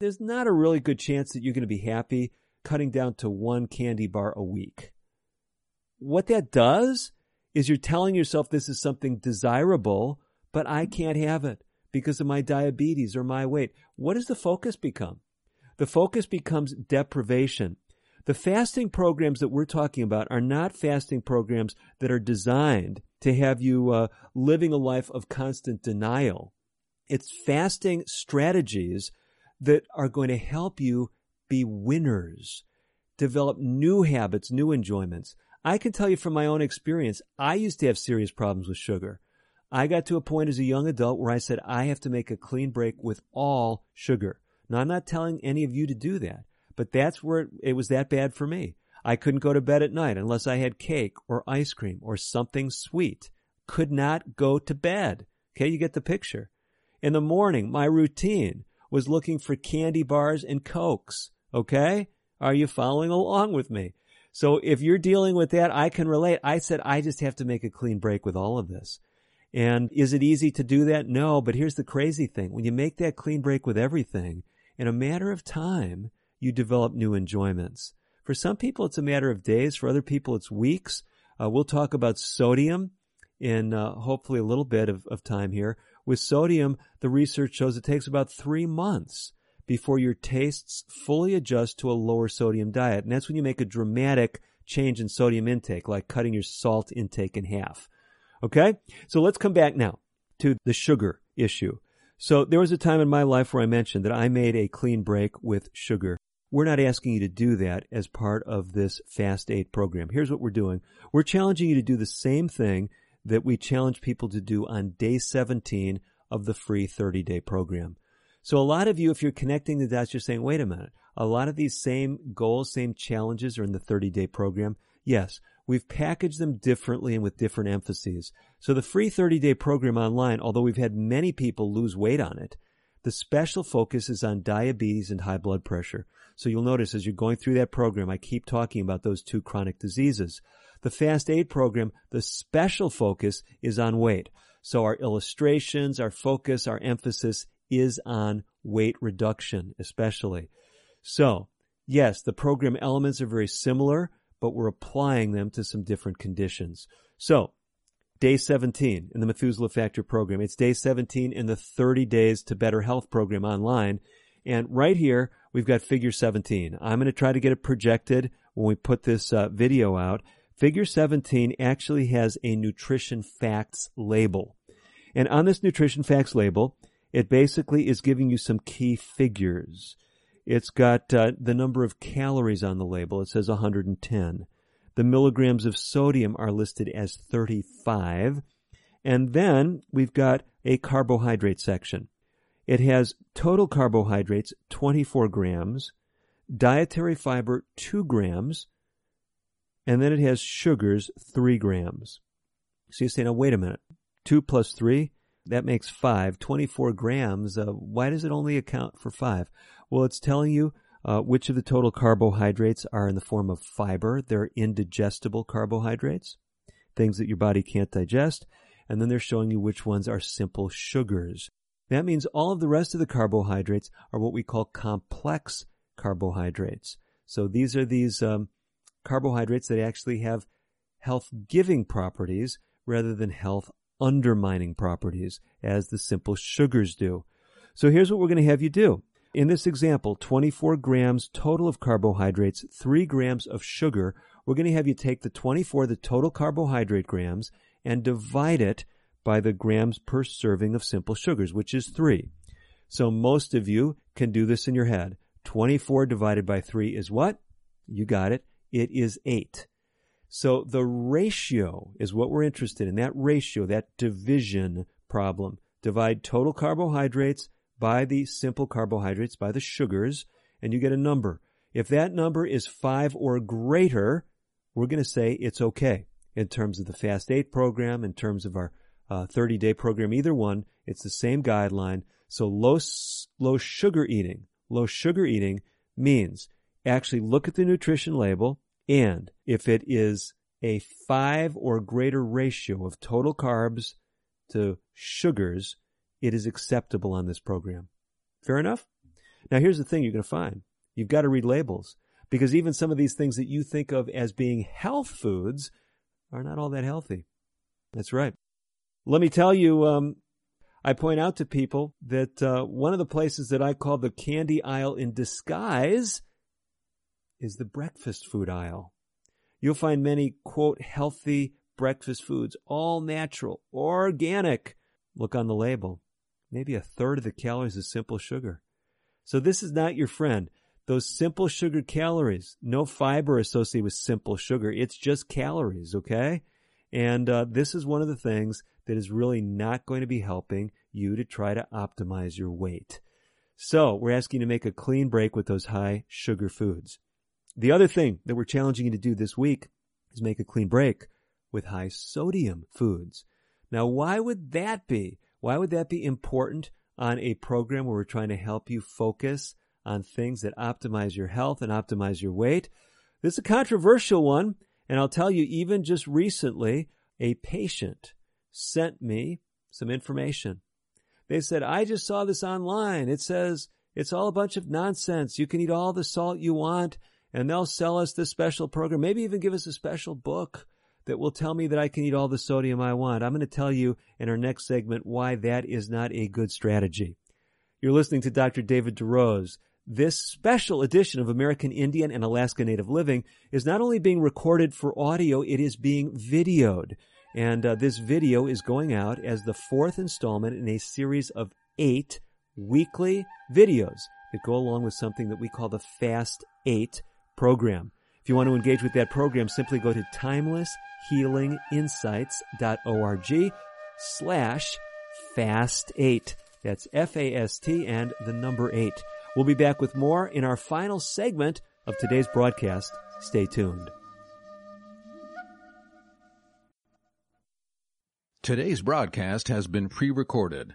there's not a really good chance that you're going to be happy cutting down to one candy bar a week. What that does is you're telling yourself this is something desirable, but I can't have it because of my diabetes or my weight. What does the focus become? The focus becomes deprivation. The fasting programs that we're talking about are not fasting programs that are designed to have you uh, living a life of constant denial. It's fasting strategies that are going to help you be winners, develop new habits, new enjoyments. I can tell you from my own experience, I used to have serious problems with sugar. I got to a point as a young adult where I said, I have to make a clean break with all sugar. Now, I'm not telling any of you to do that, but that's where it, it was that bad for me. I couldn't go to bed at night unless I had cake or ice cream or something sweet. Could not go to bed. Okay, you get the picture. In the morning, my routine was looking for candy bars and cokes. Okay? Are you following along with me? So if you're dealing with that, I can relate. I said, I just have to make a clean break with all of this. And is it easy to do that? No, but here's the crazy thing. When you make that clean break with everything, in a matter of time, you develop new enjoyments. For some people, it's a matter of days. For other people, it's weeks. Uh, we'll talk about sodium in uh, hopefully a little bit of, of time here. With sodium, the research shows it takes about three months before your tastes fully adjust to a lower sodium diet. And that's when you make a dramatic change in sodium intake, like cutting your salt intake in half. Okay? So let's come back now to the sugar issue. So there was a time in my life where I mentioned that I made a clean break with sugar. We're not asking you to do that as part of this Fast 8 program. Here's what we're doing. We're challenging you to do the same thing that we challenge people to do on day 17 of the free 30 day program. So a lot of you, if you're connecting the dots, you're saying, wait a minute, a lot of these same goals, same challenges are in the 30 day program. Yes, we've packaged them differently and with different emphases. So the free 30 day program online, although we've had many people lose weight on it, the special focus is on diabetes and high blood pressure. So you'll notice as you're going through that program, I keep talking about those two chronic diseases. The Fast 8 program, the special focus is on weight. So our illustrations, our focus, our emphasis is on weight reduction, especially. So, yes, the program elements are very similar, but we're applying them to some different conditions. So, day 17 in the Methuselah Factor program. It's day 17 in the 30 Days to Better Health program online. And right here, we've got figure 17. I'm going to try to get it projected when we put this uh, video out. Figure 17 actually has a nutrition facts label. And on this nutrition facts label, it basically is giving you some key figures. It's got uh, the number of calories on the label. It says 110. The milligrams of sodium are listed as 35. And then we've got a carbohydrate section. It has total carbohydrates, 24 grams, dietary fiber, 2 grams, and then it has sugars, 3 grams. So you say, now wait a minute. 2 plus 3, that makes 5. 24 grams, uh, why does it only account for 5? Well, it's telling you uh, which of the total carbohydrates are in the form of fiber. They're indigestible carbohydrates, things that your body can't digest. And then they're showing you which ones are simple sugars. That means all of the rest of the carbohydrates are what we call complex carbohydrates. So these are these um, carbohydrates that actually have health giving properties rather than health undermining properties, as the simple sugars do. So here's what we're going to have you do. In this example, 24 grams total of carbohydrates, 3 grams of sugar. We're going to have you take the 24, the total carbohydrate grams, and divide it by the grams per serving of simple sugars, which is 3. So most of you can do this in your head. 24 divided by 3 is what? You got it. It is 8. So the ratio is what we're interested in. That ratio, that division problem. Divide total carbohydrates by the simple carbohydrates, by the sugars, and you get a number. If that number is 5 or greater, we're going to say it's okay in terms of the Fast 8 program, in terms of our 30 uh, day program, either one, it's the same guideline. So low, low sugar eating, low sugar eating means actually look at the nutrition label and if it is a five or greater ratio of total carbs to sugars, it is acceptable on this program. Fair enough? Now here's the thing you're going to find. You've got to read labels because even some of these things that you think of as being health foods are not all that healthy. That's right. Let me tell you, um, I point out to people that uh, one of the places that I call the candy aisle in disguise is the breakfast food aisle. You'll find many, quote, healthy breakfast foods, all natural, organic. Look on the label. Maybe a third of the calories is simple sugar. So this is not your friend. Those simple sugar calories, no fiber associated with simple sugar. It's just calories, okay? And uh, this is one of the things that is really not going to be helping you to try to optimize your weight. So we're asking you to make a clean break with those high sugar foods. The other thing that we're challenging you to do this week is make a clean break with high sodium foods. Now, why would that be? Why would that be important on a program where we're trying to help you focus on things that optimize your health and optimize your weight? This is a controversial one, and I'll tell you, even just recently, a patient sent me some information. They said, I just saw this online. It says it's all a bunch of nonsense. You can eat all the salt you want and they'll sell us this special program, maybe even give us a special book that will tell me that I can eat all the sodium I want. I'm going to tell you in our next segment why that is not a good strategy. You're listening to Dr. David DeRose. This special edition of American Indian and Alaska Native Living is not only being recorded for audio, it is being videoed. And uh, this video is going out as the fourth installment in a series of eight weekly videos that go along with something that we call the Fast 8 program. If you want to engage with that program, simply go to timelesshealinginsights.org slash fast 8. That's F-A-S-T and the number 8. We'll be back with more in our final segment of today's broadcast. Stay tuned. Today's broadcast has been pre-recorded.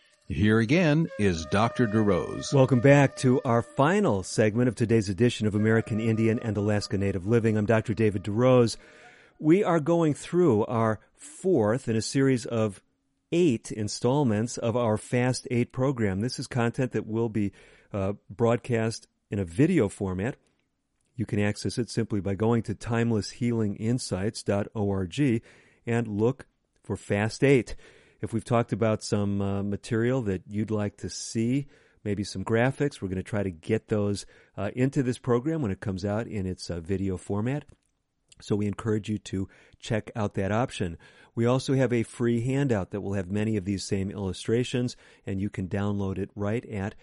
Here again is Dr. DeRose. Welcome back to our final segment of today's edition of American Indian and Alaska Native Living. I'm Dr. David DeRose. We are going through our fourth in a series of eight installments of our Fast 8 program. This is content that will be uh, broadcast in a video format. You can access it simply by going to timelesshealinginsights.org and look for Fast 8. If we've talked about some uh, material that you'd like to see, maybe some graphics, we're going to try to get those uh, into this program when it comes out in its uh, video format. So we encourage you to check out that option. We also have a free handout that will have many of these same illustrations, and you can download it right at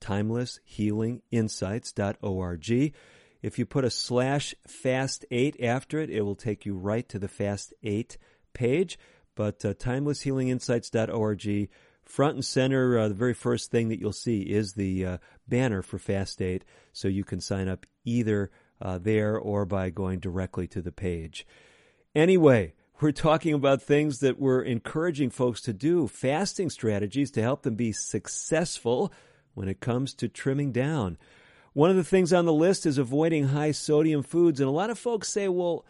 timelesshealinginsights.org. If you put a slash fast 8 after it, it will take you right to the fast 8 page. But uh, timelesshealinginsights.org, front and center, uh, the very first thing that you'll see is the uh, banner for Fast 8, so you can sign up either uh, there or by going directly to the page. Anyway, we're talking about things that we're encouraging folks to do, fasting strategies to help them be successful when it comes to trimming down. One of the things on the list is avoiding high sodium foods, and a lot of folks say, well,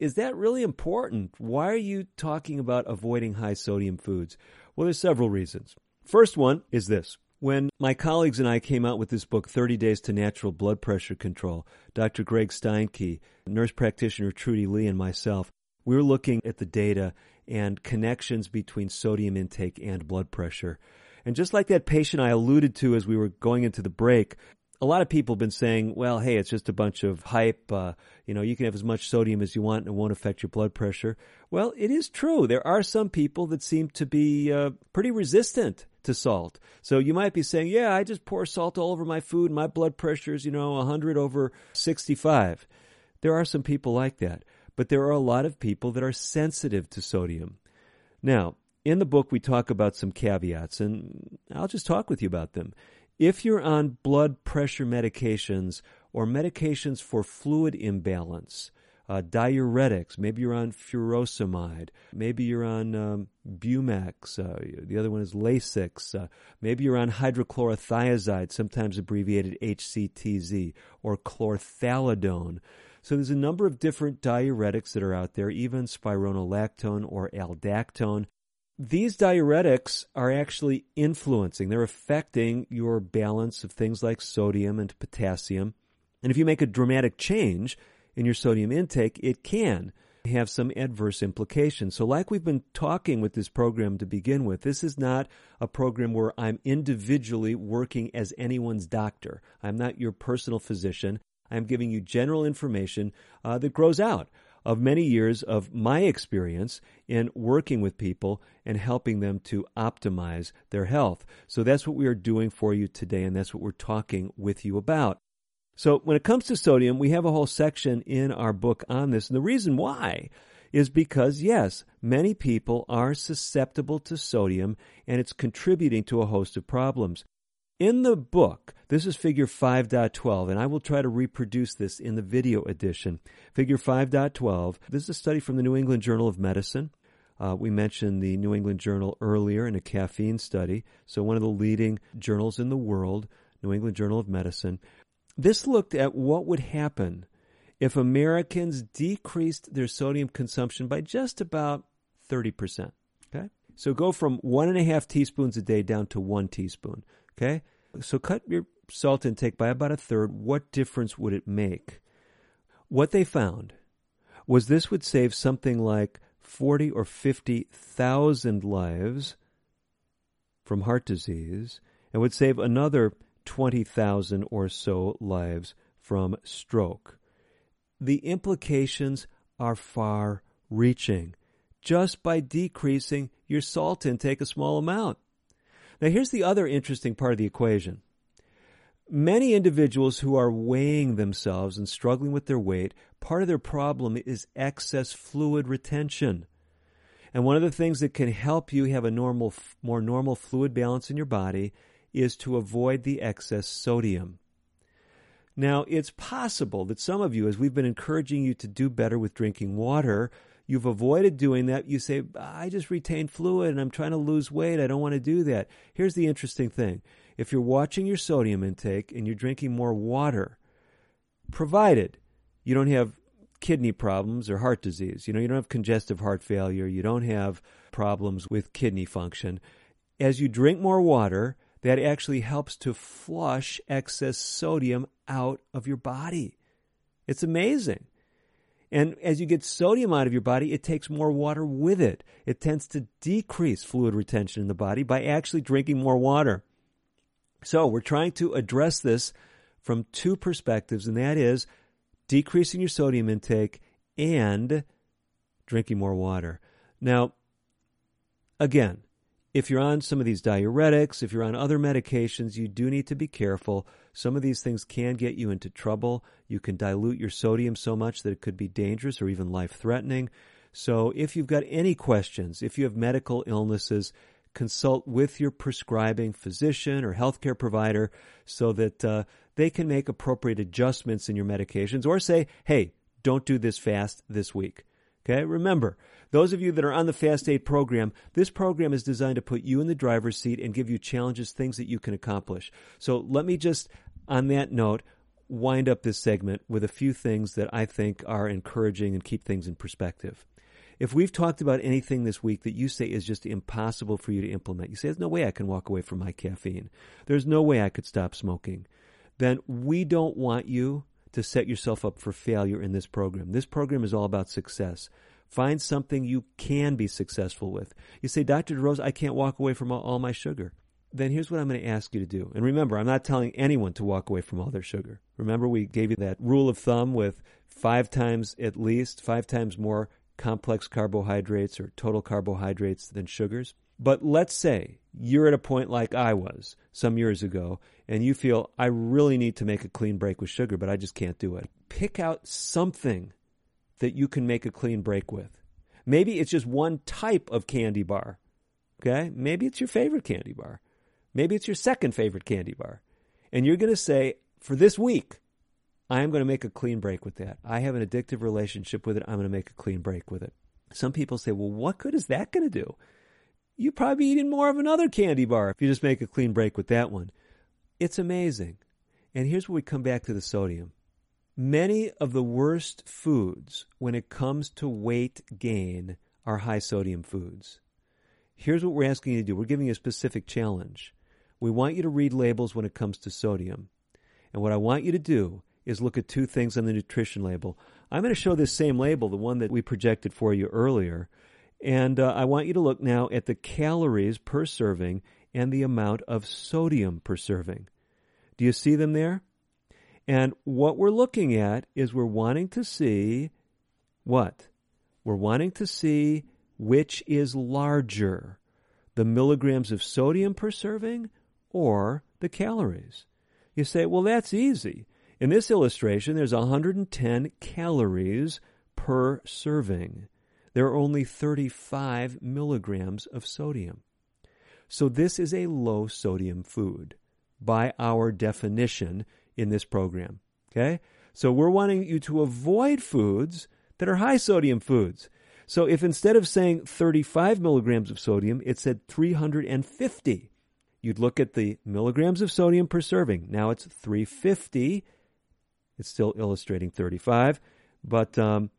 is that really important? Why are you talking about avoiding high sodium foods? Well, there's several reasons. First one is this. When my colleagues and I came out with this book, 30 Days to Natural Blood Pressure Control, Dr. Greg Steinke, nurse practitioner Trudy Lee, and myself, we were looking at the data and connections between sodium intake and blood pressure. And just like that patient I alluded to as we were going into the break, a lot of people have been saying, well, hey, it's just a bunch of hype. Uh, you know, you can have as much sodium as you want and it won't affect your blood pressure. Well, it is true. There are some people that seem to be uh, pretty resistant to salt. So you might be saying, yeah, I just pour salt all over my food. And my blood pressure is, you know, 100 over 65. There are some people like that. But there are a lot of people that are sensitive to sodium. Now, in the book, we talk about some caveats, and I'll just talk with you about them. If you're on blood pressure medications or medications for fluid imbalance, uh, diuretics, maybe you're on furosemide, maybe you're on um, Bumex, uh, the other one is Lasix, uh, maybe you're on hydrochlorothiazide, sometimes abbreviated HCTZ, or chlorthalidone. So there's a number of different diuretics that are out there, even spironolactone or aldactone these diuretics are actually influencing, they're affecting your balance of things like sodium and potassium. And if you make a dramatic change in your sodium intake, it can have some adverse implications. So, like we've been talking with this program to begin with, this is not a program where I'm individually working as anyone's doctor. I'm not your personal physician. I'm giving you general information uh, that grows out of many years of my experience in working with people and helping them to optimize their health. So that's what we are doing for you today, and that's what we're talking with you about. So when it comes to sodium, we have a whole section in our book on this. And the reason why is because, yes, many people are susceptible to sodium and it's contributing to a host of problems. In the book, this is figure 5.12, and I will try to reproduce this in the video edition. Figure 5.12, this is a study from the New England Journal of Medicine. Uh, we mentioned the New England Journal earlier in a caffeine study, so one of the leading journals in the world, New England Journal of Medicine. This looked at what would happen if Americans decreased their sodium consumption by just about 30%. Okay? So go from one and a half teaspoons a day down to one teaspoon. Okay? So cut your salt intake by about a third. What difference would it make? What they found was this would save something like 40 or 50,000 lives from heart disease and would save another 20,000 or so lives from stroke. The implications are far reaching just by decreasing your salt intake a small amount. Now, here's the other interesting part of the equation. Many individuals who are weighing themselves and struggling with their weight, part of their problem is excess fluid retention. And one of the things that can help you have a normal, more normal fluid balance in your body is to avoid the excess sodium. Now, it's possible that some of you, as we've been encouraging you to do better with drinking water, You've avoided doing that. You say, I just retain fluid and I'm trying to lose weight. I don't want to do that. Here's the interesting thing. If you're watching your sodium intake and you're drinking more water, provided you don't have kidney problems or heart disease, you know, you don't have congestive heart failure, you don't have problems with kidney function. As you drink more water, that actually helps to flush excess sodium out of your body. It's amazing. And as you get sodium out of your body, it takes more water with it. It tends to decrease fluid retention in the body by actually drinking more water. So we're trying to address this from two perspectives, and that is decreasing your sodium intake and drinking more water. Now, again, if you're on some of these diuretics, if you're on other medications, you do need to be careful. Some of these things can get you into trouble. You can dilute your sodium so much that it could be dangerous or even life threatening. So, if you've got any questions, if you have medical illnesses, consult with your prescribing physician or healthcare provider so that uh, they can make appropriate adjustments in your medications or say, hey, don't do this fast this week. Okay, remember, those of you that are on the Fast 8 program, this program is designed to put you in the driver's seat and give you challenges, things that you can accomplish. So let me just, on that note, wind up this segment with a few things that I think are encouraging and keep things in perspective. If we've talked about anything this week that you say is just impossible for you to implement, you say, there's no way I can walk away from my caffeine. There's no way I could stop smoking. Then we don't want you to set yourself up for failure in this program. This program is all about success. Find something you can be successful with. You say, Dr. DeRose, I can't walk away from all my sugar. then here's what I'm going to ask you to do. And remember, I'm not telling anyone to walk away from all their sugar. Remember, we gave you that rule of thumb with five times at least, five times more complex carbohydrates or total carbohydrates than sugars. But let's say you're at a point like I was some years ago, and you feel, I really need to make a clean break with sugar, but I just can't do it. Pick out something that you can make a clean break with. Maybe it's just one type of candy bar. Okay? Maybe it's your favorite candy bar. Maybe it's your second favorite candy bar. And you're going to say, for this week, I am going to make a clean break with that. I have an addictive relationship with it. I'm going to make a clean break with it. Some people say, well, what good is that going to do? You'd probably eating more of another candy bar if you just make a clean break with that one. It's amazing. And here's where we come back to the sodium. Many of the worst foods when it comes to weight gain are high sodium foods. Here's what we're asking you to do. We're giving you a specific challenge. We want you to read labels when it comes to sodium. And what I want you to do is look at two things on the nutrition label. I'm going to show this same label, the one that we projected for you earlier. And uh, I want you to look now at the calories per serving and the amount of sodium per serving. Do you see them there? And what we're looking at is we're wanting to see what? We're wanting to see which is larger, the milligrams of sodium per serving or the calories. You say, well, that's easy. In this illustration, there's 110 calories per serving. There are only 35 milligrams of sodium. So this is a low sodium food by our definition in this program. Okay? So we're wanting you to avoid foods that are high sodium foods. So if instead of saying 35 milligrams of sodium, it said 350, you'd look at the milligrams of sodium per serving. Now it's 350. It's still illustrating 35. But um,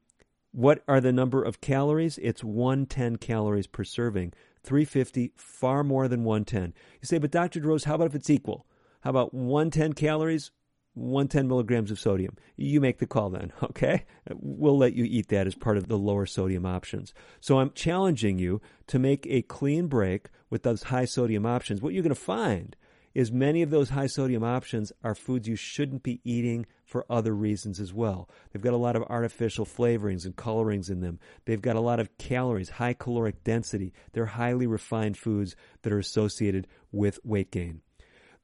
what are the number of calories? It's 110 calories per serving. 350, far more than 110. You say, but Dr. DeRose, how about if it's equal? How about 110 calories, 110 milligrams of sodium? You make the call then, okay? We'll let you eat that as part of the lower sodium options. So I'm challenging you to make a clean break with those high sodium options. What you're going to find is many of those high sodium options are foods you shouldn't be eating for other reasons as well. They've got a lot of artificial flavorings and colorings in them. They've got a lot of calories, high caloric density. They're highly refined foods that are associated with weight gain.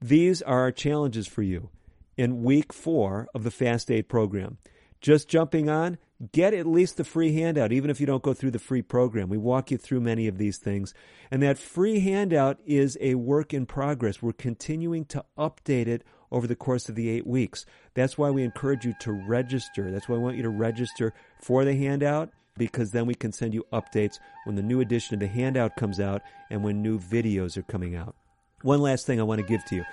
These are our challenges for you in week four of the Fast 8 program. Just jumping on, get at least the free handout, even if you don't go through the free program. We walk you through many of these things. And that free handout is a work in progress. We're continuing to update it over the course of the eight weeks. That's why we encourage you to register. That's why I want you to register for the handout because then we can send you updates when the new edition of the handout comes out and when new videos are coming out. One last thing I want to give to you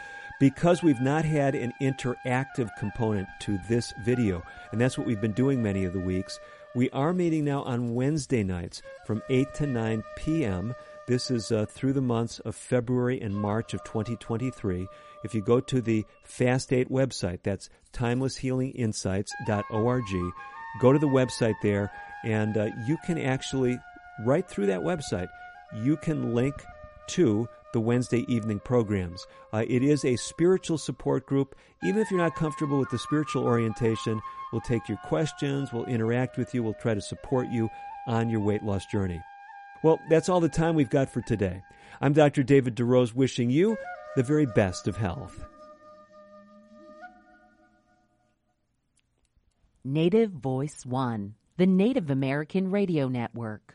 because we've not had an interactive component to this video, and that's what we've been doing many of the weeks, we are meeting now on Wednesday nights from 8 to 9 p.m. This is uh, through the months of February and March of 2023. If you go to the Fast 8 website, that's timelesshealinginsights.org, go to the website there, and uh, you can actually, right through that website, you can link to the Wednesday evening programs. Uh, it is a spiritual support group. Even if you're not comfortable with the spiritual orientation, we'll take your questions, we'll interact with you, we'll try to support you on your weight loss journey. Well, that's all the time we've got for today. I'm Dr. David DeRose wishing you the very best of health. Native Voice One, the Native American Radio Network.